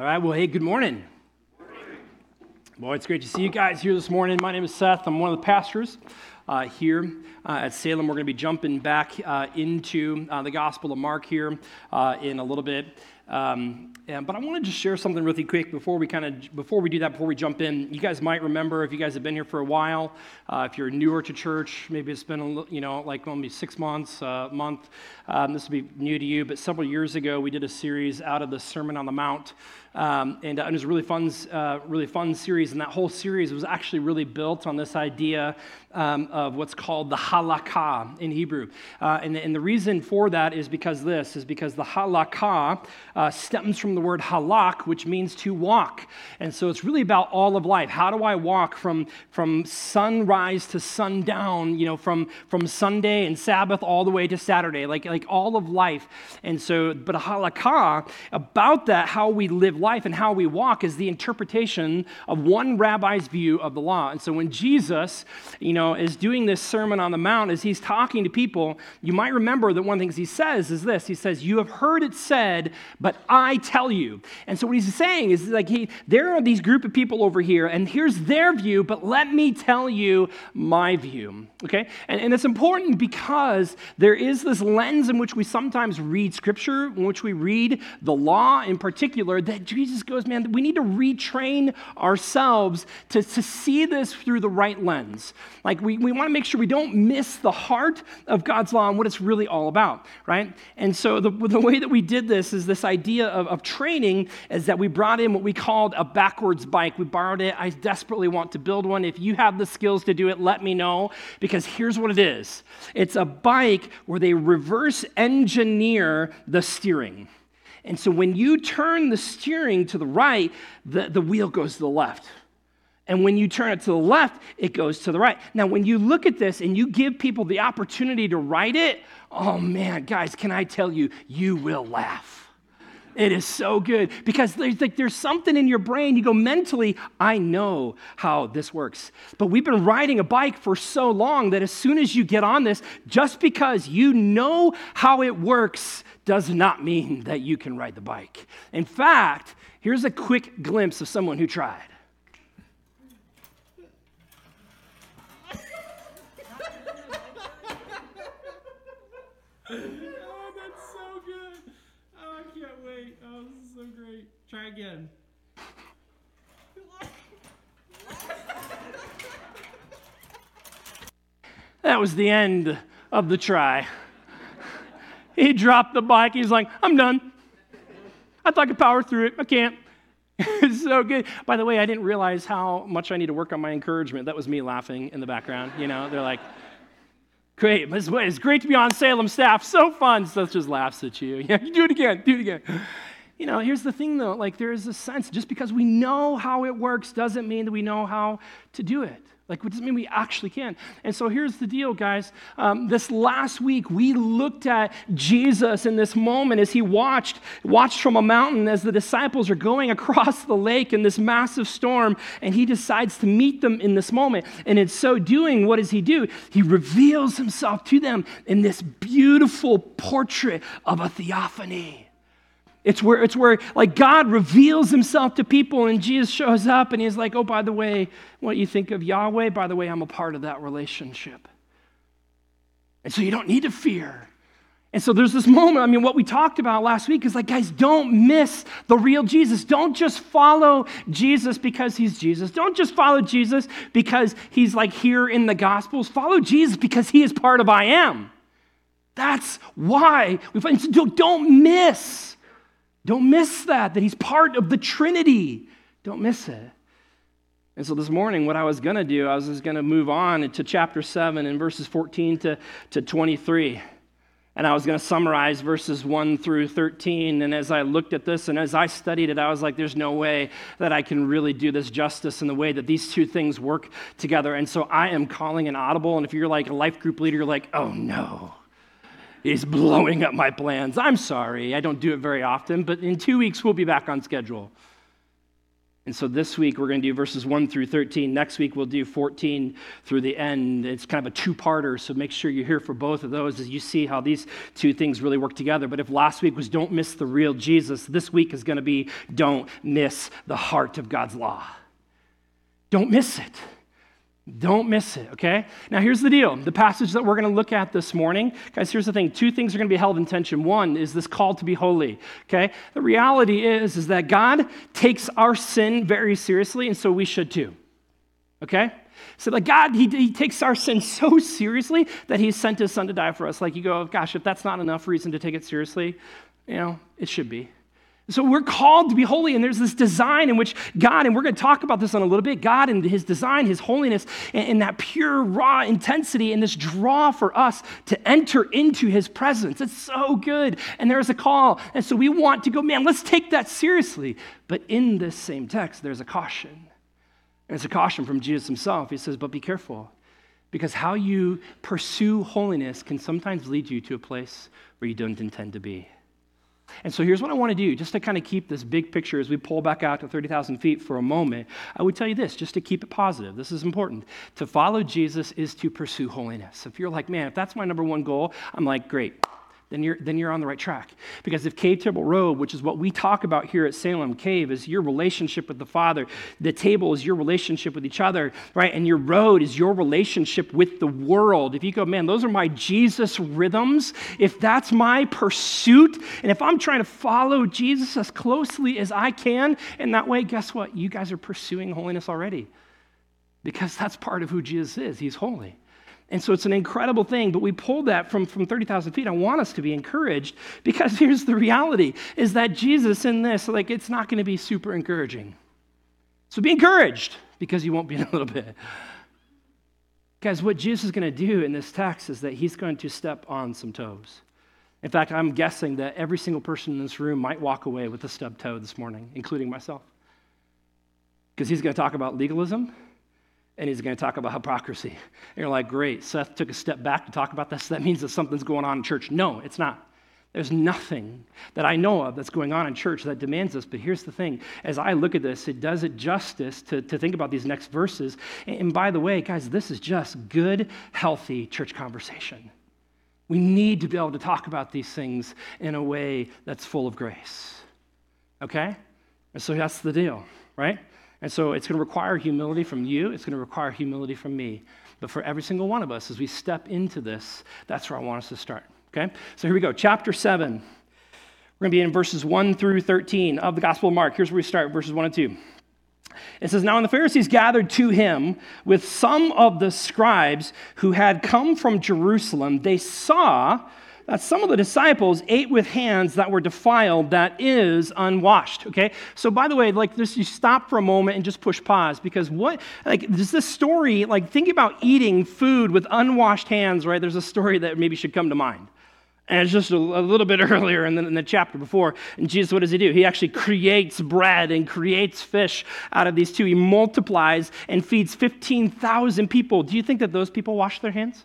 All right, well, hey, good morning. Boy, it's great to see you guys here this morning. My name is Seth. I'm one of the pastors uh, here uh, at Salem. We're going to be jumping back uh, into uh, the Gospel of Mark here uh, in a little bit. Um, and, but I want to just share something really quick before we kind of before we do that, before we jump in. You guys might remember if you guys have been here for a while, uh, if you're newer to church, maybe it's been a, you know like maybe six months, a uh, month. Um, this will be new to you, but several years ago we did a series out of the Sermon on the Mount. Um, and, uh, and, it was a really fun, uh, really fun series. And that whole series was actually really built on this idea um, of what's called the halakha in Hebrew. Uh, and, and, the reason for that is because this is because the halakha uh, stems from the word halak, which means to walk. And so it's really about all of life. How do I walk from, from sunrise to sundown, you know, from, from Sunday and Sabbath all the way to Saturday, like, like all of life. And so, but a halakha, about that, how we live life and how we walk is the interpretation of one rabbi's view of the law. And so when Jesus, you know, is doing this Sermon on the Mount, as he's talking to people, you might remember that one of the things he says is this. He says, You have heard it said, but I tell you. And so what he's saying is like he there are these group of people over here, and here's their view, but let me tell you my view. Okay? And, and it's important because there is this lens in which we sometimes read scripture, in which we read the law in particular, that Jesus goes, man, we need to retrain ourselves to, to see this through the right lens. Like, we, we want to make sure we don't miss the heart of God's law and what it's really all about, right? And so, the, the way that we did this is this idea of, of training is that we brought in what we called a backwards bike. We borrowed it. I desperately want to build one. If you have the skills to do it, let me know, because here's what it is it's a bike where they reverse engineer the steering. And so when you turn the steering to the right, the, the wheel goes to the left. And when you turn it to the left, it goes to the right. Now, when you look at this and you give people the opportunity to write it, oh man, guys, can I tell you, you will laugh. It is so good because there's, like, there's something in your brain. You go mentally, I know how this works. But we've been riding a bike for so long that as soon as you get on this, just because you know how it works does not mean that you can ride the bike. In fact, here's a quick glimpse of someone who tried. Try again. That was the end of the try. He dropped the bike. He's like, I'm done. I thought I could power through it. I can't. it's so good. By the way, I didn't realize how much I need to work on my encouragement. That was me laughing in the background. You know, they're like, great. It's great to be on Salem staff. So fun. Seth just laughs at you. Yeah, you do it again. Do it again. You know, here's the thing though, like there is a sense, just because we know how it works doesn't mean that we know how to do it. Like, what does it mean we actually can? And so here's the deal, guys. Um, this last week, we looked at Jesus in this moment as he watched, watched from a mountain as the disciples are going across the lake in this massive storm, and he decides to meet them in this moment. And in so doing, what does he do? He reveals himself to them in this beautiful portrait of a theophany. It's where, it's where like God reveals himself to people and Jesus shows up and he's like, oh, by the way, what you think of Yahweh, by the way, I'm a part of that relationship. And so you don't need to fear. And so there's this moment, I mean, what we talked about last week is like, guys, don't miss the real Jesus. Don't just follow Jesus because he's Jesus. Don't just follow Jesus because he's like here in the Gospels. Follow Jesus because he is part of I am. That's why we find, so don't miss don't miss that, that he's part of the Trinity. Don't miss it. And so this morning, what I was going to do, I was just going to move on to chapter 7 and verses 14 to, to 23. And I was going to summarize verses 1 through 13. And as I looked at this and as I studied it, I was like, there's no way that I can really do this justice in the way that these two things work together. And so I am calling an audible. And if you're like a life group leader, you're like, oh no is blowing up my plans. I'm sorry, I don't do it very often, but in two weeks we'll be back on schedule. And so this week we're going to do verses 1 through 13. Next week we'll do 14 through the end. It's kind of a two parter, so make sure you're here for both of those as you see how these two things really work together. But if last week was don't miss the real Jesus, this week is going to be don't miss the heart of God's law. Don't miss it. Don't miss it, okay? Now, here's the deal the passage that we're going to look at this morning, guys, here's the thing two things are going to be held in tension. One is this call to be holy, okay? The reality is, is that God takes our sin very seriously, and so we should too, okay? So, like, God, he, he takes our sin so seriously that He sent His Son to die for us. Like, you go, oh, gosh, if that's not enough reason to take it seriously, you know, it should be. So we're called to be holy, and there's this design in which God, and we're going to talk about this in a little bit, God and His design, His holiness, and, and, that pure, raw intensity, and this draw for us to enter into His presence. It's so good. And there's a call. And so we want to go, man, let's take that seriously. But in this same text, there's a caution. And it's a caution from Jesus Himself. He says, but be careful. Because how you pursue holiness can sometimes lead you to a place where you don't intend to be. And so here's what I want to do, just to kind of keep this big picture as we pull back out to 30,000 feet for a moment. I would tell you this, just to keep it positive. This is important. To follow Jesus is to pursue holiness. If you're like, man, if that's my number one goal, I'm like, great then you're, then you're on the right track. Because if Cave Table Road, which is what we talk about here at Salem, Cave is your relationship with the Father, the table is your relationship with each other, right? And your road is your relationship with the world. If you go, man, those are my Jesus rhythms, if that's my pursuit, and if I'm trying to follow Jesus as closely as I can in that way, guess what? You guys are pursuing holiness already. Because that's part of who Jesus is. He's holy. And so it's an incredible thing, but we pulled that from, from 30,000 feet. I want us to be encouraged because here's the reality is that Jesus in this, like, it's not going to be super encouraging. So be encouraged because you won't be in a little bit. Guys, what Jesus is going to do in this text is that he's going to step on some toes. In fact, I'm guessing that every single person in this room might walk away with a stubbed toe this morning, including myself. Because he's going to talk about legalism and he's going to talk about hypocrisy. And you're like, great, Seth took a step back to talk about this. That means that something's going on in church. No, it's not. There's nothing that I know of that's going on in church that demands this. But here's the thing as I look at this, it does it justice to, to think about these next verses. And by the way, guys, this is just good, healthy church conversation. We need to be able to talk about these things in a way that's full of grace. Okay? And so that's the deal, right? And so it's going to require humility from you, it's going to require humility from me. But for every single one of us, as we step into this, that's where I want us to start. Okay? So here we go. Chapter 7. We're going to be in verses 1 through 13 of the Gospel of Mark. Here's where we start, verses 1 and 2. It says, Now when the Pharisees gathered to him with some of the scribes who had come from Jerusalem, they saw that some of the disciples ate with hands that were defiled, that is, unwashed. Okay? So, by the way, like, this, you stop for a moment and just push pause because what, like, there's this story, like, think about eating food with unwashed hands, right? There's a story that maybe should come to mind. And it's just a, a little bit earlier in the, in the, chapter before. And Jesus, what does he do? He actually creates bread and creates fish out of these two. He multiplies and feeds 15,000 people. Do you think that those people wash their hands?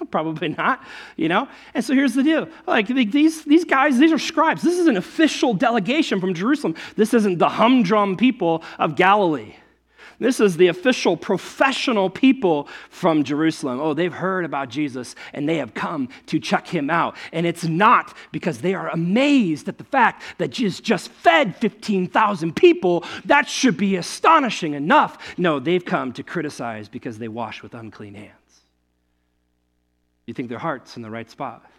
Probably not, you know? And so here's the deal. Like these, these guys, these are scribes. This is an official delegation from Jerusalem. This isn't the humdrum people of Galilee. This is the official professional people from Jerusalem. Oh, they've heard about Jesus and they have come to check him out. And it's not because they are amazed at the fact that Jesus just fed 15,000 people. That should be astonishing enough. No, they've come to criticize because they wash with unclean hands. You think their heart's in the right spot?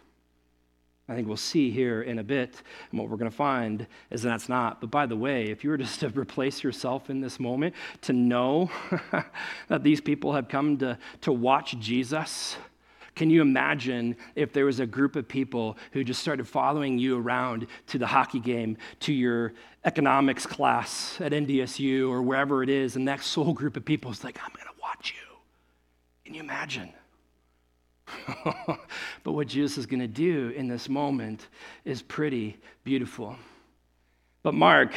I think we'll see here in a bit. And what we're going to find is that that's not. But by the way, if you were just to replace yourself in this moment, to know that these people have come to, to watch Jesus, can you imagine if there was a group of people who just started following you around to the hockey game, to your economics class at NDSU or wherever it is, and that sole group of people is like, I'm going to watch you? Can you imagine? but what Jesus is going to do in this moment is pretty beautiful. But Mark,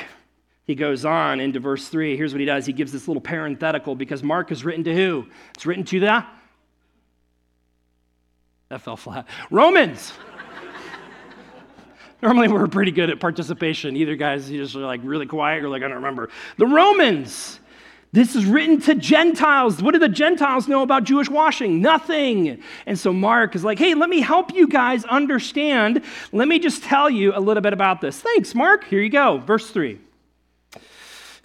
he goes on into verse 3. Here's what he does he gives this little parenthetical because Mark is written to who? It's written to the. That fell flat. Romans. Normally, we're pretty good at participation. Either guys, you just are like really quiet, or like, I don't remember. The Romans. This is written to Gentiles. What do the Gentiles know about Jewish washing? Nothing. And so Mark is like, hey, let me help you guys understand. Let me just tell you a little bit about this. Thanks, Mark. Here you go. Verse 3.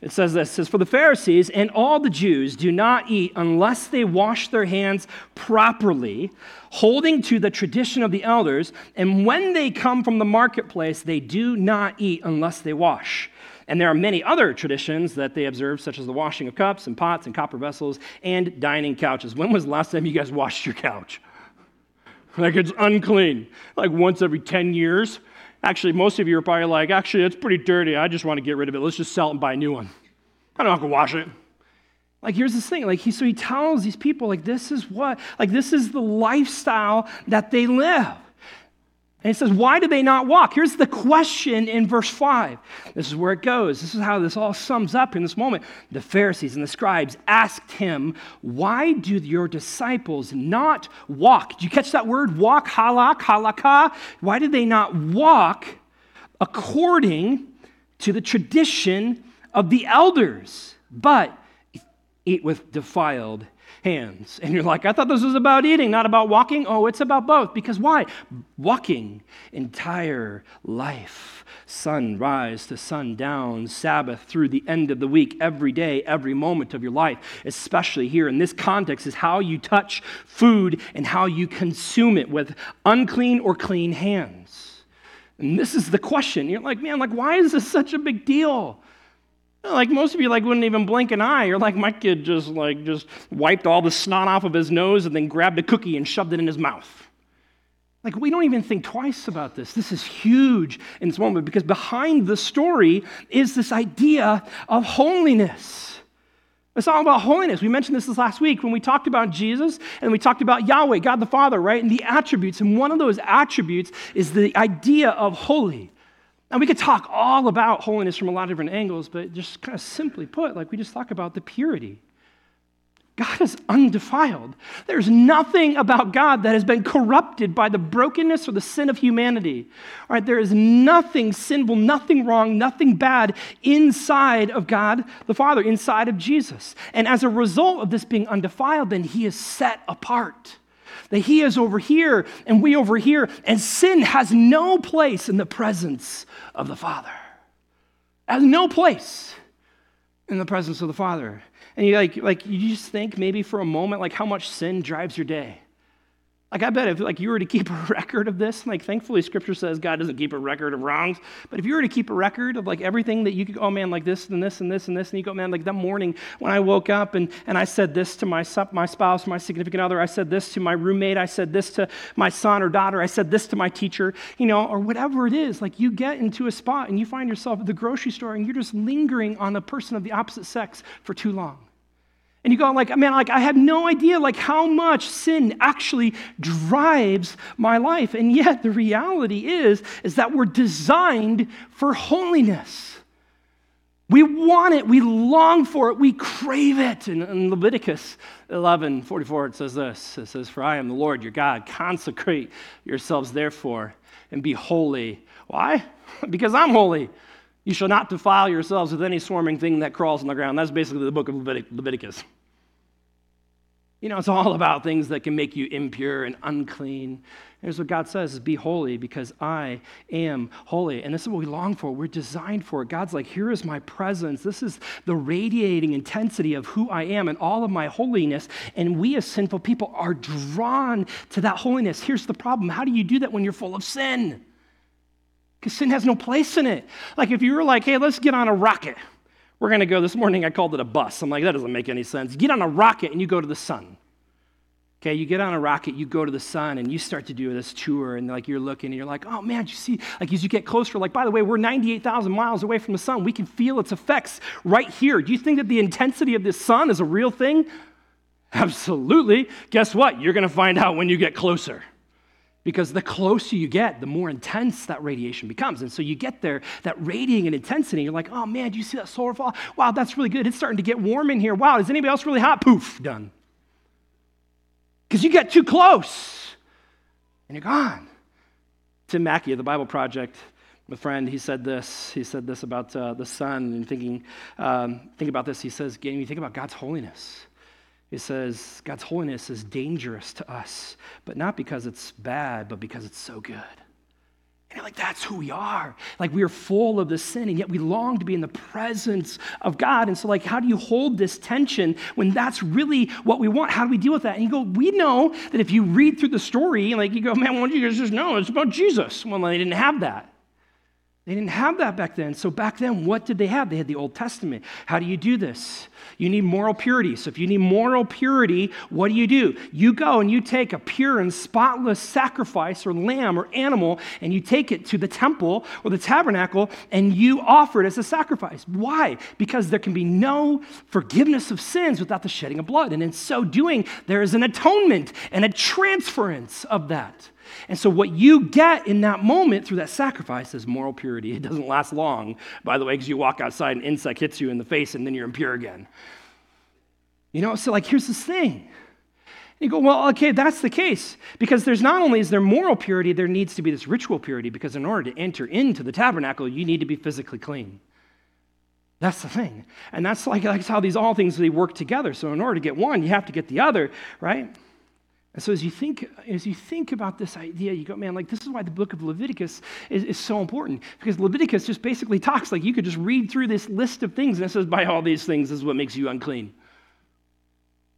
It says this it says, For the Pharisees and all the Jews do not eat unless they wash their hands properly, holding to the tradition of the elders. And when they come from the marketplace, they do not eat unless they wash. And there are many other traditions that they observe, such as the washing of cups and pots and copper vessels and dining couches. When was the last time you guys washed your couch? Like it's unclean, like once every 10 years. Actually, most of you are probably like, actually, it's pretty dirty. I just want to get rid of it. Let's just sell it and buy a new one. I don't have to wash it. Like, here's this thing. Like, he, so he tells these people, like, this is what, like, this is the lifestyle that they live. And he says, Why do they not walk? Here's the question in verse 5. This is where it goes. This is how this all sums up in this moment. The Pharisees and the scribes asked him, Why do your disciples not walk? Did you catch that word? Walk, halak, halakha. Why do they not walk according to the tradition of the elders, but eat with defiled hands. And you're like, I thought this was about eating, not about walking. Oh, it's about both. Because why? Walking entire life, sunrise to sundown, Sabbath through the end of the week, every day, every moment of your life, especially here in this context, is how you touch food and how you consume it with unclean or clean hands. And this is the question. You're like, man, like, why is this such a big deal? Like most of you like wouldn't even blink an eye. Or like my kid just like just wiped all the snot off of his nose and then grabbed a cookie and shoved it in his mouth. Like we don't even think twice about this. This is huge in this moment because behind the story is this idea of holiness. It's all about holiness. We mentioned this, this last week when we talked about Jesus and we talked about Yahweh, God the Father, right? And the attributes. And one of those attributes is the idea of holy. And we could talk all about holiness from a lot of different angles, but just kind of simply put, like we just talk about the purity. God is undefiled. There's nothing about God that has been corrupted by the brokenness or the sin of humanity. All right, there is nothing sinful, nothing wrong, nothing bad inside of God the Father, inside of Jesus. And as a result of this being undefiled, then he is set apart that he is over here and we over here, and sin has no place in the presence of the Father. Has no place in the presence of the Father. And you like, like you just think maybe for a moment like how much sin drives your day. Like I bet if like you were to keep a record of this, like thankfully scripture says God doesn't keep a record of wrongs, but if you were to keep a record of like everything that you could, oh man, like this and this and this and this, and you go, man, like that morning when I woke up and, and I said this to my, my spouse, my significant other, I said this to my roommate, I said this to my son or daughter, I said this to my teacher, you know, or whatever it is, like you get into a spot and you find yourself at the grocery store and you're just lingering on a person of the opposite sex for too long. And you go like, man, like I have no idea like how much sin actually drives my life. And yet the reality is, is that we're designed for holiness. We want it, we long for it, we crave it. And in Leviticus 11, 44, it says this. It says, For I am the Lord your God. Consecrate yourselves therefore and be holy. Why? because I'm holy. You shall not defile yourselves with any swarming thing that crawls on the ground. That's basically the book of Leviticus. You know, it's all about things that can make you impure and unclean. Here's what God says is be holy because I am holy. And this is what we long for. We're designed for it. God's like, here is my presence. This is the radiating intensity of who I am and all of my holiness. And we as sinful people are drawn to that holiness. Here's the problem. How do you do that when you're full of sin? Because sin has no place in it. Like if you were like, hey, let's get on a rocket. We're going to go this morning. I called it a bus. I'm like, that doesn't make any sense. Get on a rocket and you go to the sun. Okay, you get on a rocket, you go to the sun, and you start to do this tour, and like you're looking, and you're like, oh man, you see, like as you get closer, like by the way, we're 98,000 miles away from the sun. We can feel its effects right here. Do you think that the intensity of this sun is a real thing? Absolutely. Guess what? You're going to find out when you get closer. Because the closer you get, the more intense that radiation becomes. And so you get there, that radiating and intensity, you're like, oh man, do you see that solar fall? Wow, that's really good. It's starting to get warm in here. Wow, is anybody else really hot? Poof, done. Because you get too close and you're gone. Tim Mackie of the Bible Project a friend, he said this. He said this about uh, the sun and thinking, um, think about this. He says, you think about God's holiness. He says, God's holiness is dangerous to us, but not because it's bad, but because it's so good. And like, that's who we are. Like, we are full of the sin, and yet we long to be in the presence of God. And so, like, how do you hold this tension when that's really what we want? How do we deal with that? And you go, we know that if you read through the story, like, you go, man, why don't you guys just know it's about Jesus? Well, they didn't have that. They didn't have that back then. So, back then, what did they have? They had the Old Testament. How do you do this? You need moral purity. So, if you need moral purity, what do you do? You go and you take a pure and spotless sacrifice or lamb or animal, and you take it to the temple or the tabernacle, and you offer it as a sacrifice. Why? Because there can be no forgiveness of sins without the shedding of blood. And in so doing, there is an atonement and a transference of that. And so, what you get in that moment through that sacrifice is moral purity. It doesn't last long, by the way, because you walk outside and an insect hits you in the face and then you're impure again. You know, so like, here's this thing. You go, well, okay, that's the case. Because there's not only is there moral purity, there needs to be this ritual purity, because in order to enter into the tabernacle, you need to be physically clean. That's the thing. And that's like that's how these all things they work together. So in order to get one, you have to get the other, right? And so as you think, as you think about this idea, you go, man, like this is why the book of Leviticus is, is so important. Because Leviticus just basically talks like you could just read through this list of things and it says, by all these things this is what makes you unclean.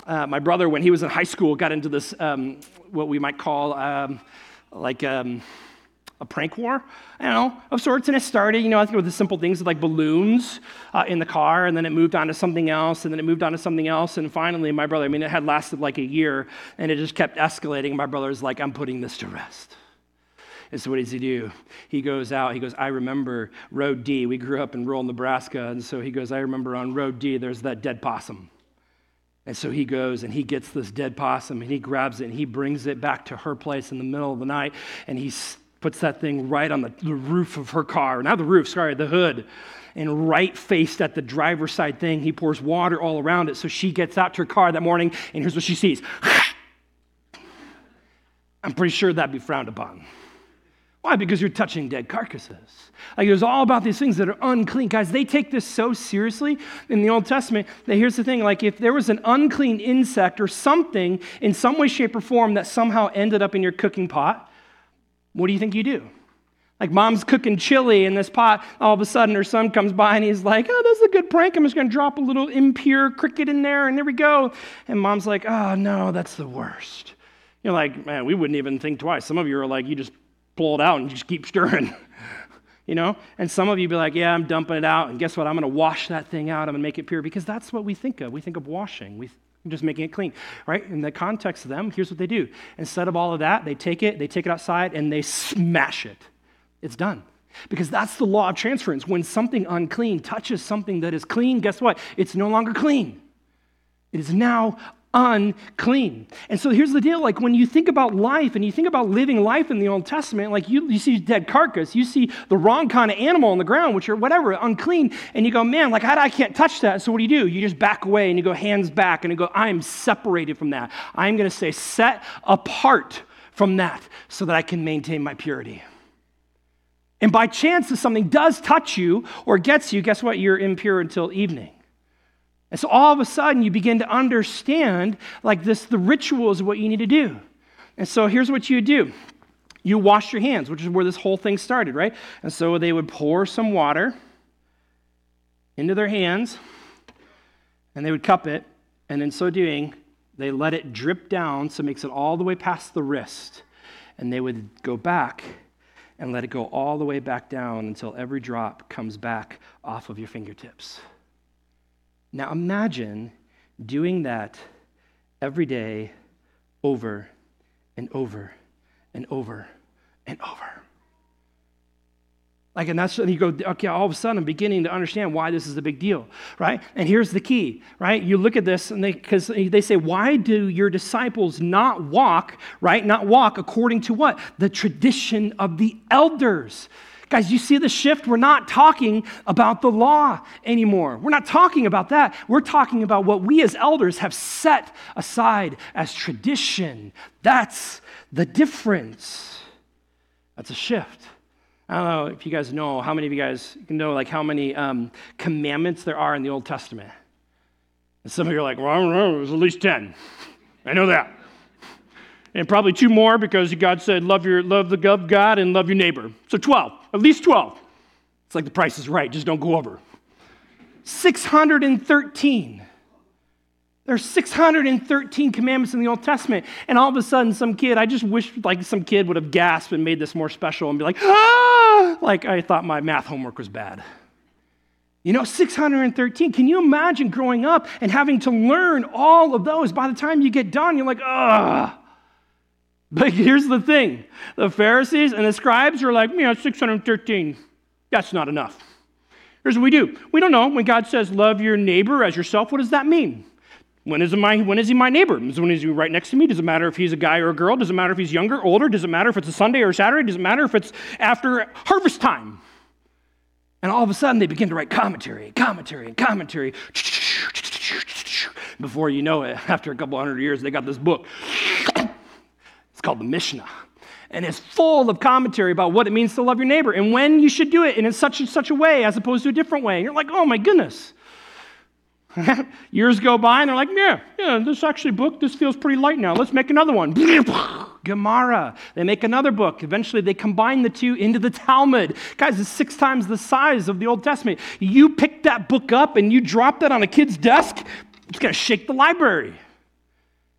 Uh, my brother, when he was in high school, got into this, um, what we might call um, like um, a prank war, don't know, of sorts. And it started, you know, I think with the simple things like balloons uh, in the car, and then it moved on to something else, and then it moved on to something else. And finally, my brother, I mean, it had lasted like a year, and it just kept escalating. My brother's like, I'm putting this to rest. And so what does he do? He goes out, he goes, I remember Road D. We grew up in rural Nebraska, and so he goes, I remember on Road D, there's that dead possum. And so he goes and he gets this dead possum and he grabs it and he brings it back to her place in the middle of the night and he puts that thing right on the, the roof of her car. Not the roof, sorry, the hood. And right faced at the driver's side thing, he pours water all around it. So she gets out to her car that morning, and here's what she sees. I'm pretty sure that'd be frowned upon. Why? Because you're touching dead carcasses. Like there's all about these things that are unclean. Guys, they take this so seriously in the Old Testament that here's the thing like if there was an unclean insect or something in some way, shape, or form that somehow ended up in your cooking pot, what do you think you do? Like mom's cooking chili in this pot, all of a sudden her son comes by and he's like, Oh, this is a good prank. I'm just going to drop a little impure cricket in there, and there we go. And mom's like, Oh, no, that's the worst. You're like, Man, we wouldn't even think twice. Some of you are like, You just pull it out and just keep stirring. you know? And some of you be like, Yeah, I'm dumping it out. And guess what? I'm going to wash that thing out. I'm going to make it pure because that's what we think of. We think of washing. We just making it clean, right? In the context of them, here's what they do. Instead of all of that, they take it, they take it outside, and they smash it. It's done. Because that's the law of transference. When something unclean touches something that is clean, guess what? It's no longer clean. It is now unclean. And so here's the deal like when you think about life and you think about living life in the Old Testament, like you, you see dead carcass, you see the wrong kind of animal on the ground, which are whatever, unclean, and you go, man, like I, I can't touch that. So what do you do? You just back away and you go hands back and you go, I'm separated from that. I'm going to say set apart from that so that I can maintain my purity. And by chance, if something does touch you or gets you, guess what? You're impure until evening. And so all of a sudden you begin to understand like this the ritual is what you need to do. And so here's what you do. You wash your hands, which is where this whole thing started, right? And so they would pour some water into their hands and they would cup it, and in so doing, they let it drip down so it makes it all the way past the wrist. And they would go back and let it go all the way back down until every drop comes back off of your fingertips. Now imagine doing that every day over and over and over and over. Like, and that's, and you go, okay, all of a sudden I'm beginning to understand why this is a big deal, right? And here's the key, right? You look at this, and they, because they say, why do your disciples not walk, right? Not walk according to what? The tradition of the elders. Guys, you see the shift? We're not talking about the law anymore. We're not talking about that. We're talking about what we as elders have set aside as tradition. That's the difference. That's a shift. I don't know if you guys know how many of you guys know like how many um, commandments there are in the Old Testament. And some of you are like, well, I don't know, there's at least 10. I know that. And probably two more because God said, love, your, love the God and love your neighbor. So 12, at least 12. It's like the price is right, just don't go over. 613. There's 613 commandments in the Old Testament. And all of a sudden, some kid, I just wish like some kid would have gasped and made this more special and be like, ah, like I thought my math homework was bad. You know, 613. Can you imagine growing up and having to learn all of those? By the time you get done, you're like, ah. But here's the thing the Pharisees and the scribes are like, yeah, 613. That's not enough. Here's what we do we don't know. When God says, love your neighbor as yourself, what does that mean? When is, my, when is he my neighbor? Is when he's right next to me? Does it matter if he's a guy or a girl? Does it matter if he's younger, or older? Does it matter if it's a Sunday or a Saturday? Does it matter if it's after harvest time? And all of a sudden, they begin to write commentary, commentary, and commentary. Before you know it, after a couple hundred years, they got this book. Called the Mishnah. And it's full of commentary about what it means to love your neighbor and when you should do it and in such and such a way as opposed to a different way. And you're like, oh my goodness. Years go by and they're like, yeah, yeah, this actually book, this feels pretty light now. Let's make another one. Gemara. They make another book. Eventually, they combine the two into the Talmud. Guys, it's six times the size of the Old Testament. You pick that book up and you drop that on a kid's desk, it's going to shake the library.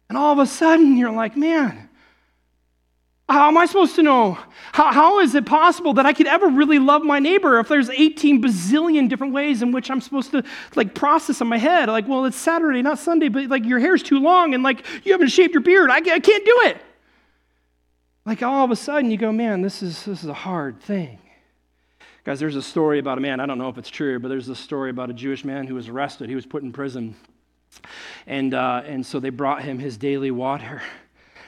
And all of a sudden, you're like, man, how am I supposed to know? How, how is it possible that I could ever really love my neighbor if there's 18 bazillion different ways in which I'm supposed to like process in my head? Like, well, it's Saturday, not Sunday, but like your hair's too long and like you haven't shaved your beard. I, I can't do it. Like all of a sudden you go, man, this is, this is a hard thing. Guys, there's a story about a man, I don't know if it's true, but there's a story about a Jewish man who was arrested. He was put in prison. And, uh, and so they brought him his daily water.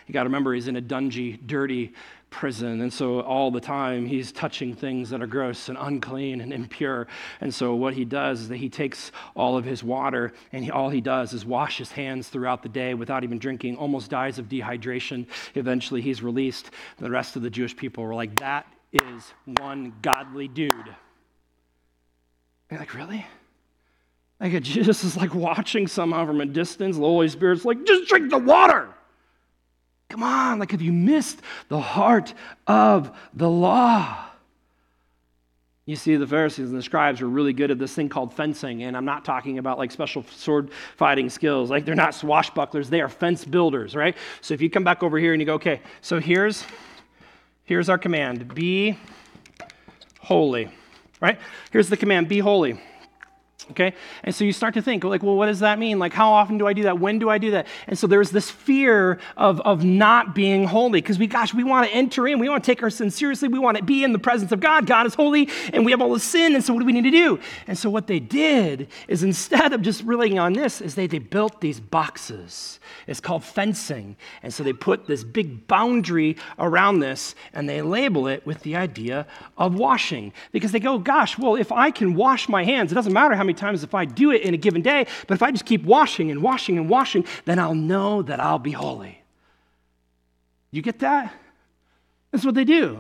You got to remember, he's in a dungy, dirty prison. And so all the time he's touching things that are gross and unclean and impure. And so what he does is that he takes all of his water and he, all he does is wash his hands throughout the day without even drinking, almost dies of dehydration. Eventually he's released. The rest of the Jewish people were like, that is one godly dude. You're like, really? Like Jesus is like watching somehow from a distance. The Holy Spirit's like, just drink the water. Come on, like have you missed the heart of the law? You see, the Pharisees and the scribes were really good at this thing called fencing, and I'm not talking about like special sword fighting skills. Like they're not swashbucklers, they are fence builders, right? So if you come back over here and you go, okay, so here's here's our command: be holy. Right? Here's the command: be holy. Okay? And so you start to think, like, well, what does that mean? Like, how often do I do that? When do I do that? And so there's this fear of, of not being holy because we, gosh, we want to enter in. We want to take our sin seriously. We want to be in the presence of God. God is holy and we have all the sin. And so what do we need to do? And so what they did is instead of just relying on this, is they, they built these boxes. It's called fencing. And so they put this big boundary around this and they label it with the idea of washing because they go, gosh, well, if I can wash my hands, it doesn't matter how many times if I do it in a given day, but if I just keep washing and washing and washing, then I'll know that I'll be holy. You get that? That's what they do.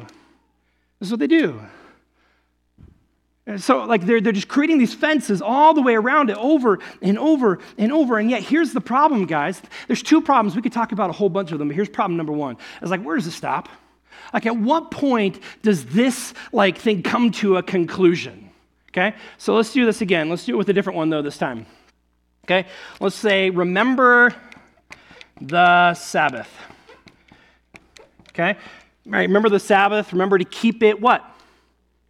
That's what they do. And so, like, they're, they're just creating these fences all the way around it over and over and over. And yet, here's the problem, guys. There's two problems. We could talk about a whole bunch of them, but here's problem number one. It's like, where does it stop? Like, at what point does this, like, thing come to a conclusion? Okay? So let's do this again. Let's do it with a different one, though, this time. Okay? Let's say, remember the Sabbath. Okay? All right, remember the Sabbath. Remember to keep it what?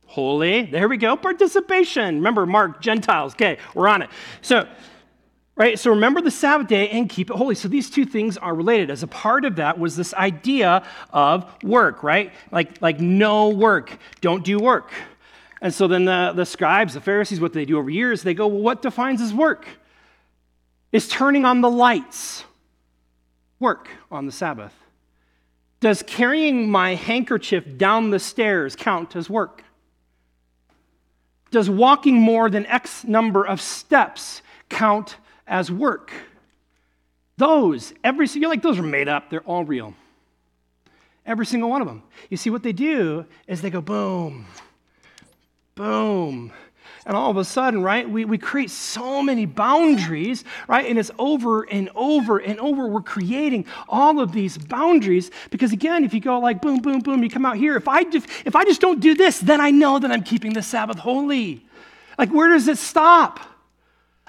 Holy. There we go. Participation. Remember, Mark, Gentiles. Okay, we're on it. So, right, so remember the Sabbath day and keep it holy. So these two things are related. As a part of that was this idea of work, right? Like, like no work. Don't do work. And so then the, the scribes, the Pharisees, what they do over years, they go, well, what defines as work? Is turning on the lights work on the Sabbath? Does carrying my handkerchief down the stairs count as work? Does walking more than X number of steps count as work? Those, every, single, you're like, those are made up, they're all real. Every single one of them. You see, what they do is they go boom, boom. And all of a sudden, right, we, we create so many boundaries, right? And it's over and over and over. We're creating all of these boundaries because, again, if you go like boom, boom, boom, you come out here. If I, just, if I just don't do this, then I know that I'm keeping the Sabbath holy. Like, where does it stop?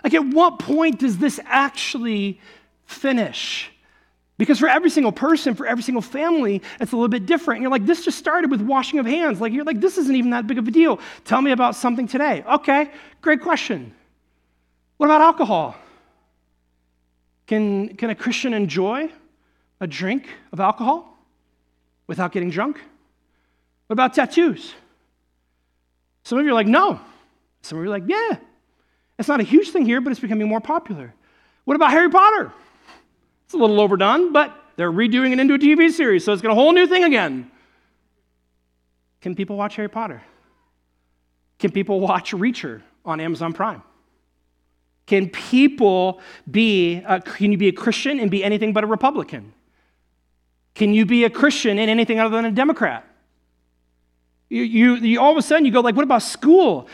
Like, at what point does this actually finish? Because for every single person, for every single family, it's a little bit different. And you're like, this just started with washing of hands. Like, you're like, this isn't even that big of a deal. Tell me about something today. Okay, great question. What about alcohol? Can, can a Christian enjoy a drink of alcohol without getting drunk? What about tattoos? Some of you are like, no. Some of you are like, yeah. It's not a huge thing here, but it's becoming more popular. What about Harry Potter? It's a little overdone, but they're redoing it into a TV series, so it's got a whole new thing again. Can people watch Harry Potter? Can people watch Reacher on Amazon Prime? Can people be, uh, can you be a Christian and be anything but a Republican? Can you be a Christian and anything other than a Democrat? You, you, you all of a sudden you go like, what about school?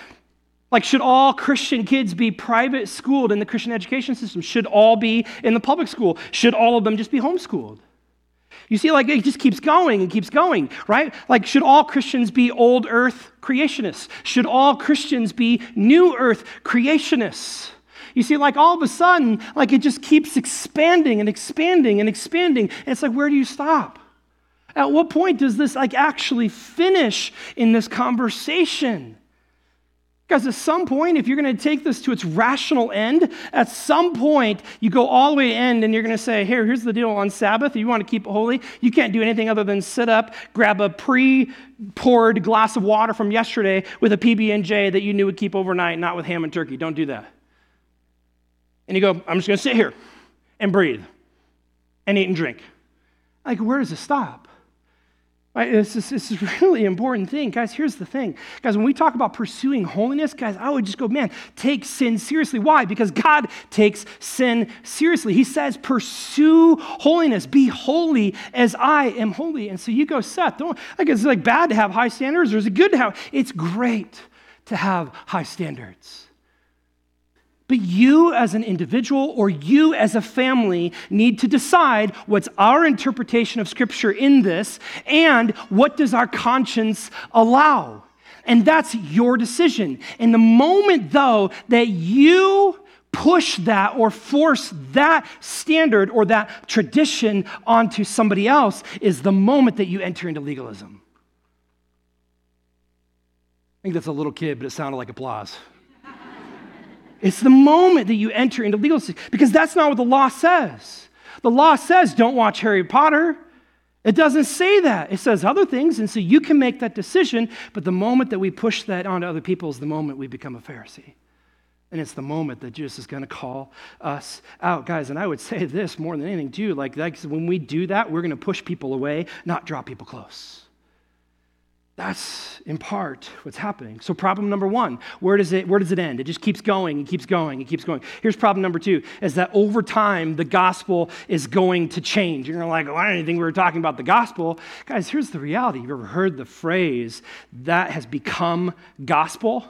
Like, should all Christian kids be private schooled in the Christian education system? Should all be in the public school? Should all of them just be homeschooled? You see, like, it just keeps going and keeps going, right? Like, should all Christians be old earth creationists? Should all Christians be new earth creationists? You see, like, all of a sudden, like, it just keeps expanding and expanding and expanding. And it's like, where do you stop? At what point does this, like, actually finish in this conversation? Because at some point, if you're going to take this to its rational end, at some point, you go all the way to end and you're going to say, here, here's the deal on Sabbath. You want to keep it holy, you can't do anything other than sit up, grab a pre-poured glass of water from yesterday with a PB&J that you knew would keep overnight, not with ham and turkey. Don't do that. And you go, I'm just going to sit here and breathe and eat and drink. Like, where does it stop? Right? This is, this is really important thing. Guys, here's the thing. Guys, when we talk about pursuing holiness, guys, I would just go, man, take sin seriously. Why? Because God takes sin seriously. He says, pursue holiness. Be holy as I am holy. And so you go, Seth, don't, like, it's like bad to have high standards or is it good to have? It's great to have high standards. But you, as an individual or you, as a family, need to decide what's our interpretation of Scripture in this and what does our conscience allow. And that's your decision. And the moment, though, that you push that or force that standard or that tradition onto somebody else is the moment that you enter into legalism. I think that's a little kid, but it sounded like applause. It's the moment that you enter into legality because that's not what the law says. The law says don't watch Harry Potter. It doesn't say that. It says other things, and so you can make that decision, but the moment that we push that onto other people is the moment we become a Pharisee. And it's the moment that Jesus is going to call us out, guys. And I would say this more than anything, too. Like, like when we do that, we're going to push people away, not draw people close. That's in part what's happening. So, problem number one, where does it, where does it end? It just keeps going it keeps going it keeps going. Here's problem number two is that over time, the gospel is going to change. You're like, well, I didn't think we were talking about the gospel. Guys, here's the reality. You've ever heard the phrase that has become gospel?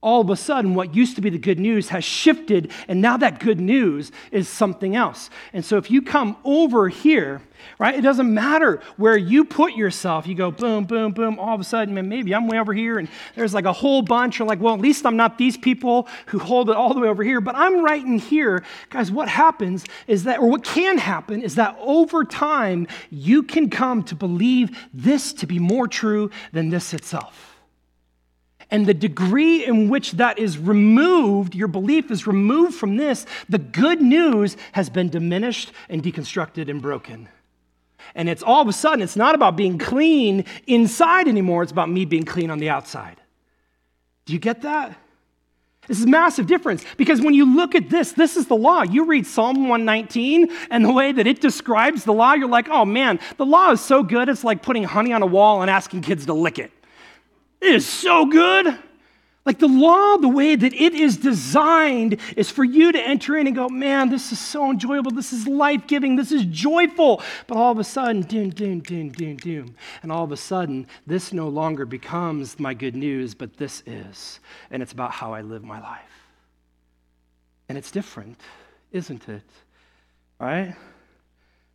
All of a sudden, what used to be the good news has shifted, and now that good news is something else. And so, if you come over here, right, it doesn't matter where you put yourself. You go boom, boom, boom. All of a sudden, man, maybe I'm way over here, and there's like a whole bunch. You're like, well, at least I'm not these people who hold it all the way over here, but I'm right in here. Guys, what happens is that, or what can happen is that over time, you can come to believe this to be more true than this itself. And the degree in which that is removed, your belief is removed from this, the good news has been diminished and deconstructed and broken. And it's all of a sudden, it's not about being clean inside anymore, it's about me being clean on the outside. Do you get that? This is a massive difference because when you look at this, this is the law. You read Psalm 119 and the way that it describes the law, you're like, oh man, the law is so good, it's like putting honey on a wall and asking kids to lick it. It is so good. Like the law, the way that it is designed is for you to enter in and go, man, this is so enjoyable. This is life giving. This is joyful. But all of a sudden, doom, doom, doom, doom, doom. And all of a sudden, this no longer becomes my good news, but this is. And it's about how I live my life. And it's different, isn't it? Right?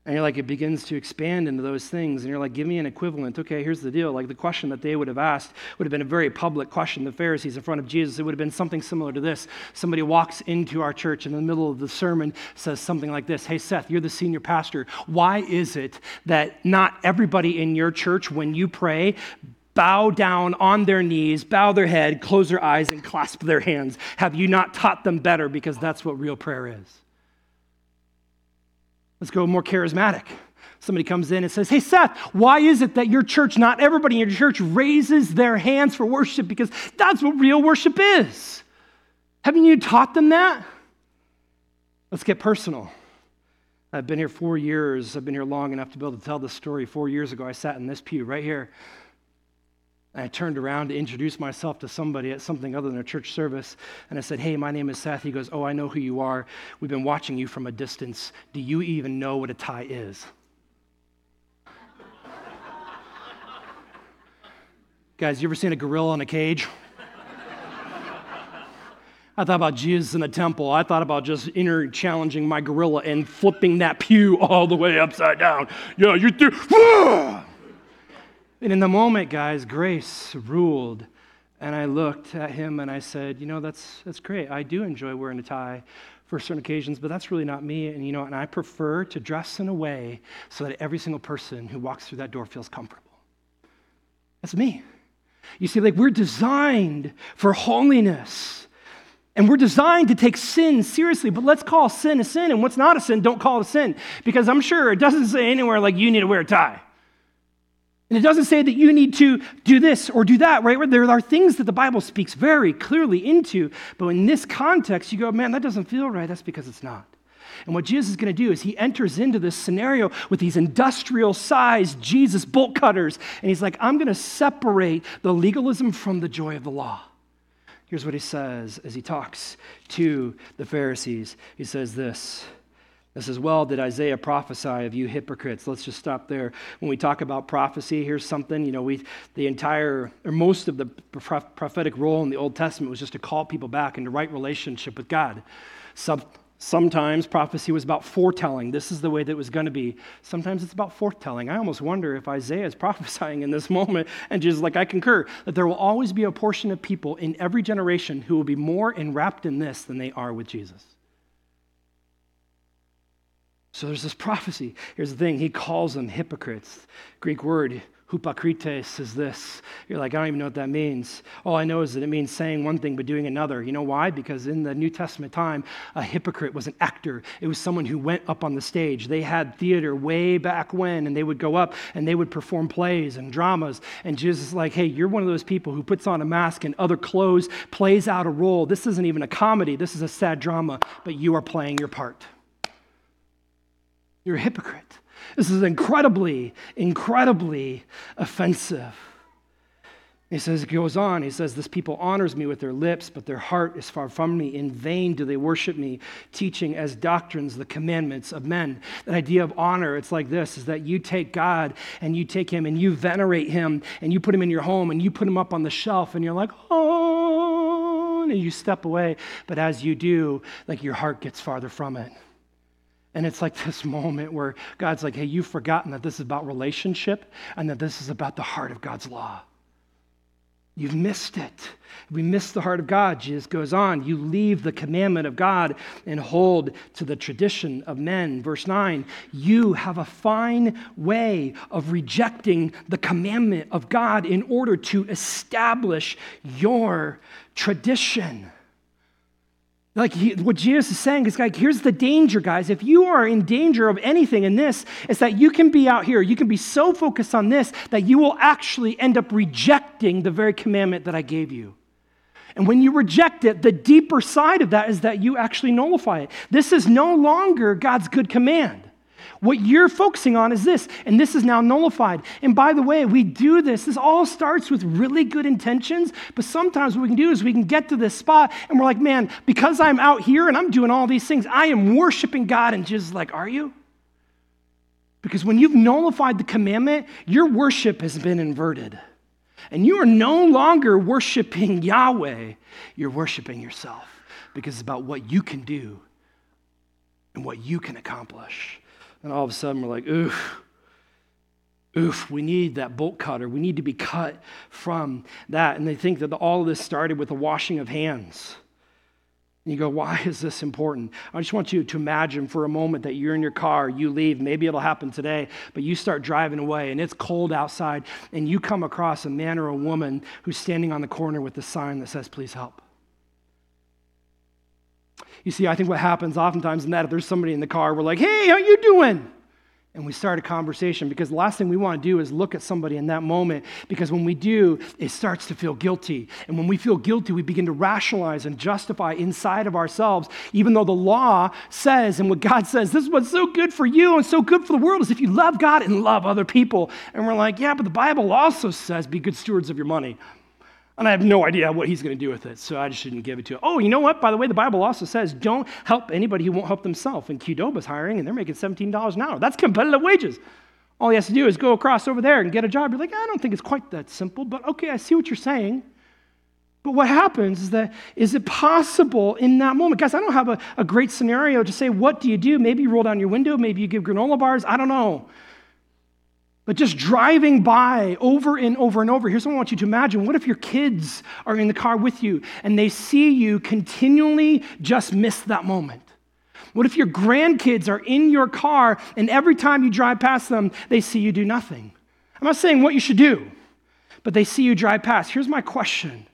And you're like, it begins to expand into those things. And you're like, give me an equivalent. Okay, here's the deal. Like the question that they would have asked would have been a very public question, the Pharisees in front of Jesus. It would have been something similar to this. Somebody walks into our church in the middle of the sermon, says something like this Hey, Seth, you're the senior pastor. Why is it that not everybody in your church, when you pray, bow down on their knees, bow their head, close their eyes, and clasp their hands? Have you not taught them better? Because that's what real prayer is. Let's go more charismatic. Somebody comes in and says, Hey, Seth, why is it that your church, not everybody in your church, raises their hands for worship? Because that's what real worship is. Haven't you taught them that? Let's get personal. I've been here four years. I've been here long enough to be able to tell this story. Four years ago, I sat in this pew right here. And I turned around to introduce myself to somebody at something other than a church service. And I said, Hey, my name is Seth. He goes, Oh, I know who you are. We've been watching you from a distance. Do you even know what a tie is? Guys, you ever seen a gorilla in a cage? I thought about Jesus in the temple. I thought about just inner challenging my gorilla and flipping that pew all the way upside down. Yeah, you're through. And in the moment, guys, grace ruled. And I looked at him and I said, You know, that's, that's great. I do enjoy wearing a tie for certain occasions, but that's really not me. And, you know, and I prefer to dress in a way so that every single person who walks through that door feels comfortable. That's me. You see, like, we're designed for holiness. And we're designed to take sin seriously, but let's call sin a sin, and what's not a sin, don't call it a sin. Because I'm sure it doesn't say anywhere like you need to wear a tie. And it doesn't say that you need to do this or do that, right? There are things that the Bible speaks very clearly into, but in this context, you go, man, that doesn't feel right. That's because it's not. And what Jesus is going to do is he enters into this scenario with these industrial sized Jesus bolt cutters, and he's like, I'm going to separate the legalism from the joy of the law. Here's what he says as he talks to the Pharisees. He says this. This as well did Isaiah prophesy of you hypocrites. Let's just stop there. When we talk about prophecy, here's something, you know, we the entire or most of the prophetic role in the Old Testament was just to call people back into right relationship with God. Some, sometimes prophecy was about foretelling. This is the way that it was going to be. Sometimes it's about foretelling. I almost wonder if Isaiah is prophesying in this moment and just like I concur that there will always be a portion of people in every generation who will be more enwrapped in this than they are with Jesus. So there's this prophecy. Here's the thing he calls them hypocrites. Greek word, hypocrites, is this. You're like, I don't even know what that means. All I know is that it means saying one thing but doing another. You know why? Because in the New Testament time, a hypocrite was an actor, it was someone who went up on the stage. They had theater way back when, and they would go up and they would perform plays and dramas. And Jesus is like, hey, you're one of those people who puts on a mask and other clothes, plays out a role. This isn't even a comedy, this is a sad drama, but you are playing your part. You're a hypocrite. This is incredibly, incredibly offensive. He says, it goes on, he says, This people honors me with their lips, but their heart is far from me. In vain do they worship me, teaching as doctrines the commandments of men. That idea of honor, it's like this is that you take God and you take him and you venerate him and you put him in your home and you put him up on the shelf and you're like, oh, and you step away. But as you do, like your heart gets farther from it. And it's like this moment where God's like, hey, you've forgotten that this is about relationship and that this is about the heart of God's law. You've missed it. We miss the heart of God. Jesus goes on, you leave the commandment of God and hold to the tradition of men. Verse 9, you have a fine way of rejecting the commandment of God in order to establish your tradition. Like he, what Jesus is saying is like, here's the danger, guys. If you are in danger of anything in this, it's that you can be out here, you can be so focused on this that you will actually end up rejecting the very commandment that I gave you. And when you reject it, the deeper side of that is that you actually nullify it. This is no longer God's good command. What you're focusing on is this, and this is now nullified. And by the way, we do this. This all starts with really good intentions, but sometimes what we can do is we can get to this spot and we're like, man, because I'm out here and I'm doing all these things, I am worshiping God. And Jesus is like, are you? Because when you've nullified the commandment, your worship has been inverted. And you are no longer worshiping Yahweh, you're worshiping yourself because it's about what you can do and what you can accomplish. And all of a sudden, we're like, oof, oof, we need that bolt cutter. We need to be cut from that. And they think that all of this started with the washing of hands. And you go, why is this important? I just want you to imagine for a moment that you're in your car, you leave, maybe it'll happen today, but you start driving away and it's cold outside, and you come across a man or a woman who's standing on the corner with a sign that says, please help. You see, I think what happens oftentimes in that, if there's somebody in the car, we're like, hey, how you doing? And we start a conversation because the last thing we want to do is look at somebody in that moment because when we do, it starts to feel guilty. And when we feel guilty, we begin to rationalize and justify inside of ourselves, even though the law says and what God says, this is what's so good for you and so good for the world is if you love God and love other people. And we're like, yeah, but the Bible also says be good stewards of your money. And I have no idea what he's going to do with it, so I just shouldn't give it to him. Oh, you know what? By the way, the Bible also says don't help anybody who won't help themselves. And Qdoba's hiring, and they're making $17 an hour. That's competitive wages. All he has to do is go across over there and get a job. You're like, I don't think it's quite that simple, but okay, I see what you're saying. But what happens is that, is it possible in that moment? Guys, I don't have a, a great scenario to say, what do you do? Maybe you roll down your window, maybe you give granola bars, I don't know. But just driving by over and over and over, here's what I want you to imagine. What if your kids are in the car with you and they see you continually just miss that moment? What if your grandkids are in your car and every time you drive past them, they see you do nothing? I'm not saying what you should do, but they see you drive past. Here's my question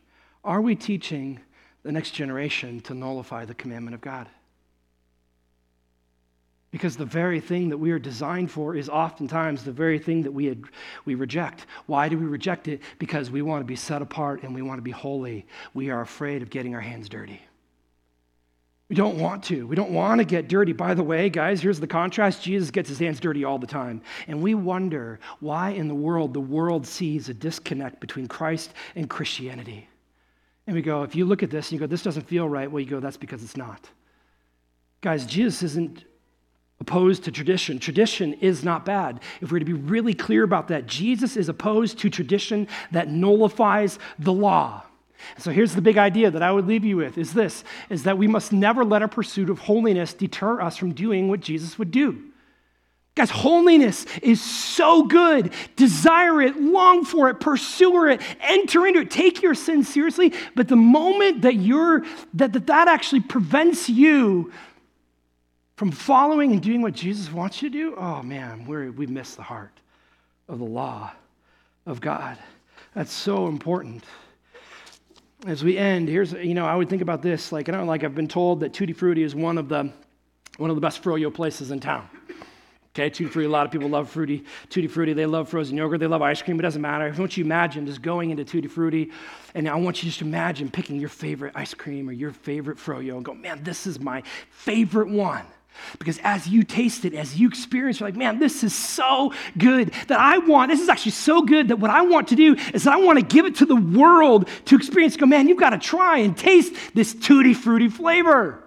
Are we teaching the next generation to nullify the commandment of God? Because the very thing that we are designed for is oftentimes the very thing that we, we reject. Why do we reject it? Because we want to be set apart and we want to be holy. We are afraid of getting our hands dirty. We don't want to. We don't want to get dirty. By the way, guys, here's the contrast Jesus gets his hands dirty all the time. And we wonder why in the world the world sees a disconnect between Christ and Christianity. And we go, if you look at this and you go, this doesn't feel right, well, you go, that's because it's not. Guys, Jesus isn't opposed to tradition. Tradition is not bad. If we're to be really clear about that, Jesus is opposed to tradition that nullifies the law. So here's the big idea that I would leave you with is this is that we must never let our pursuit of holiness deter us from doing what Jesus would do. Guys, holiness is so good. Desire it, long for it, pursue it, enter into it, take your sin seriously. But the moment that you're that that, that actually prevents you from following and doing what Jesus wants you to do, oh man, we we miss the heart of the law of God. That's so important. As we end, here's, you know, I would think about this, like, I don't like I've been told that Tutti Frutti is one of the, one of the best froyo places in town. Okay, Tutti Frutti, a lot of people love fruity, Tutti Frutti. They love frozen yogurt. They love ice cream. It doesn't matter. I want you to imagine just going into Tutti Frutti, and I want you just to imagine picking your favorite ice cream or your favorite froyo and go, man, this is my favorite one. Because as you taste it, as you experience, you're like, man, this is so good that I want, this is actually so good that what I want to do is I want to give it to the world to experience. Go, man, you've got to try and taste this tutti frutti flavor.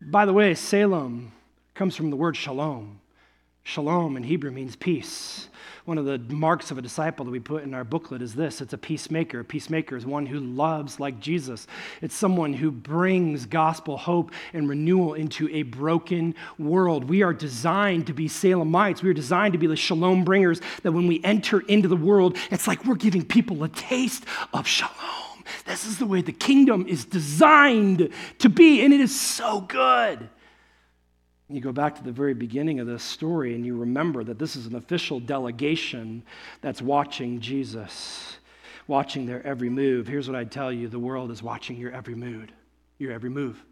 By the way, Salem comes from the word shalom. Shalom in Hebrew means peace. One of the marks of a disciple that we put in our booklet is this it's a peacemaker. A peacemaker is one who loves like Jesus, it's someone who brings gospel hope and renewal into a broken world. We are designed to be Salemites. We are designed to be the shalom bringers that when we enter into the world, it's like we're giving people a taste of shalom. This is the way the kingdom is designed to be, and it is so good. You go back to the very beginning of this story and you remember that this is an official delegation that's watching Jesus, watching their every move. Here's what I'd tell you the world is watching your every mood, your every move.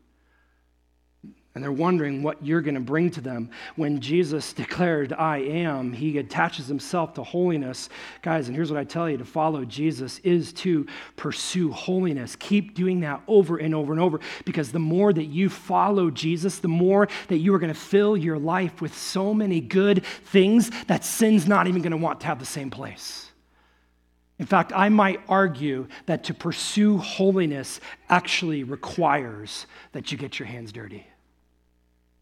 And they're wondering what you're going to bring to them. When Jesus declared, I am, he attaches himself to holiness. Guys, and here's what I tell you to follow Jesus is to pursue holiness. Keep doing that over and over and over because the more that you follow Jesus, the more that you are going to fill your life with so many good things that sin's not even going to want to have the same place. In fact, I might argue that to pursue holiness actually requires that you get your hands dirty.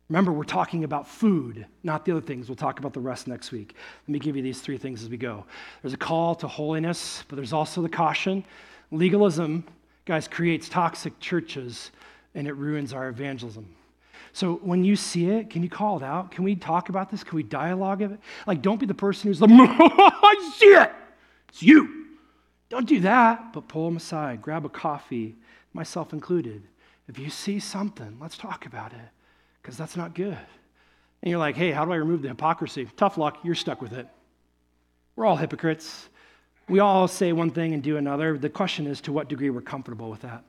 Remember, we're talking about food, not the other things. We'll talk about the rest next week. Let me give you these three things as we go. There's a call to holiness, but there's also the caution. Legalism, guys, creates toxic churches and it ruins our evangelism. So when you see it, can you call it out? Can we talk about this? Can we dialogue of it? Like, don't be the person who's like, I see it. It's you. Don't do that, but pull them aside. Grab a coffee, myself included. If you see something, let's talk about it because that's not good. And you're like, hey, how do I remove the hypocrisy? Tough luck, you're stuck with it. We're all hypocrites. We all say one thing and do another. The question is to what degree we're comfortable with that.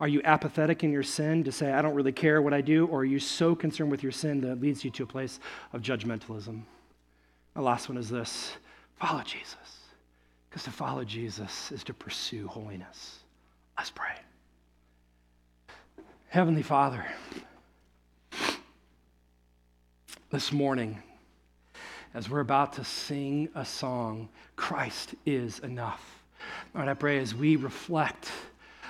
Are you apathetic in your sin to say, I don't really care what I do? Or are you so concerned with your sin that leads you to a place of judgmentalism? The last one is this follow Jesus. Because to follow Jesus is to pursue holiness. Let's pray. Heavenly Father, this morning, as we're about to sing a song, Christ is enough. Lord, I pray as we reflect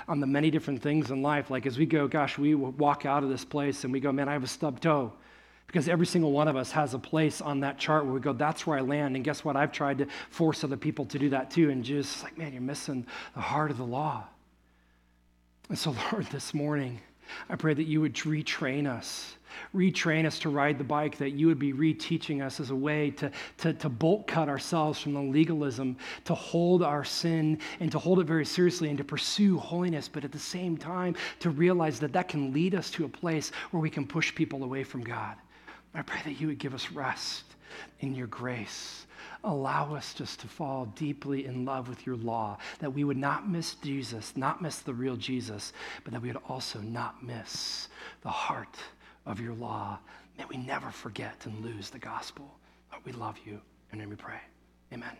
on the many different things in life, like as we go, gosh, we walk out of this place and we go, man, I have a stub toe. Because every single one of us has a place on that chart where we go, that's where I land. And guess what? I've tried to force other people to do that too. And just like, man, you're missing the heart of the law. And so, Lord, this morning, I pray that you would retrain us retrain us to ride the bike, that you would be reteaching us as a way to, to, to bolt cut ourselves from the legalism, to hold our sin and to hold it very seriously and to pursue holiness, but at the same time to realize that that can lead us to a place where we can push people away from God. I pray that you would give us rest in your grace. Allow us just to fall deeply in love with your law, that we would not miss Jesus, not miss the real Jesus, but that we would also not miss the heart of your law. May we never forget and lose the gospel. Lord, we love you. And then we pray. Amen.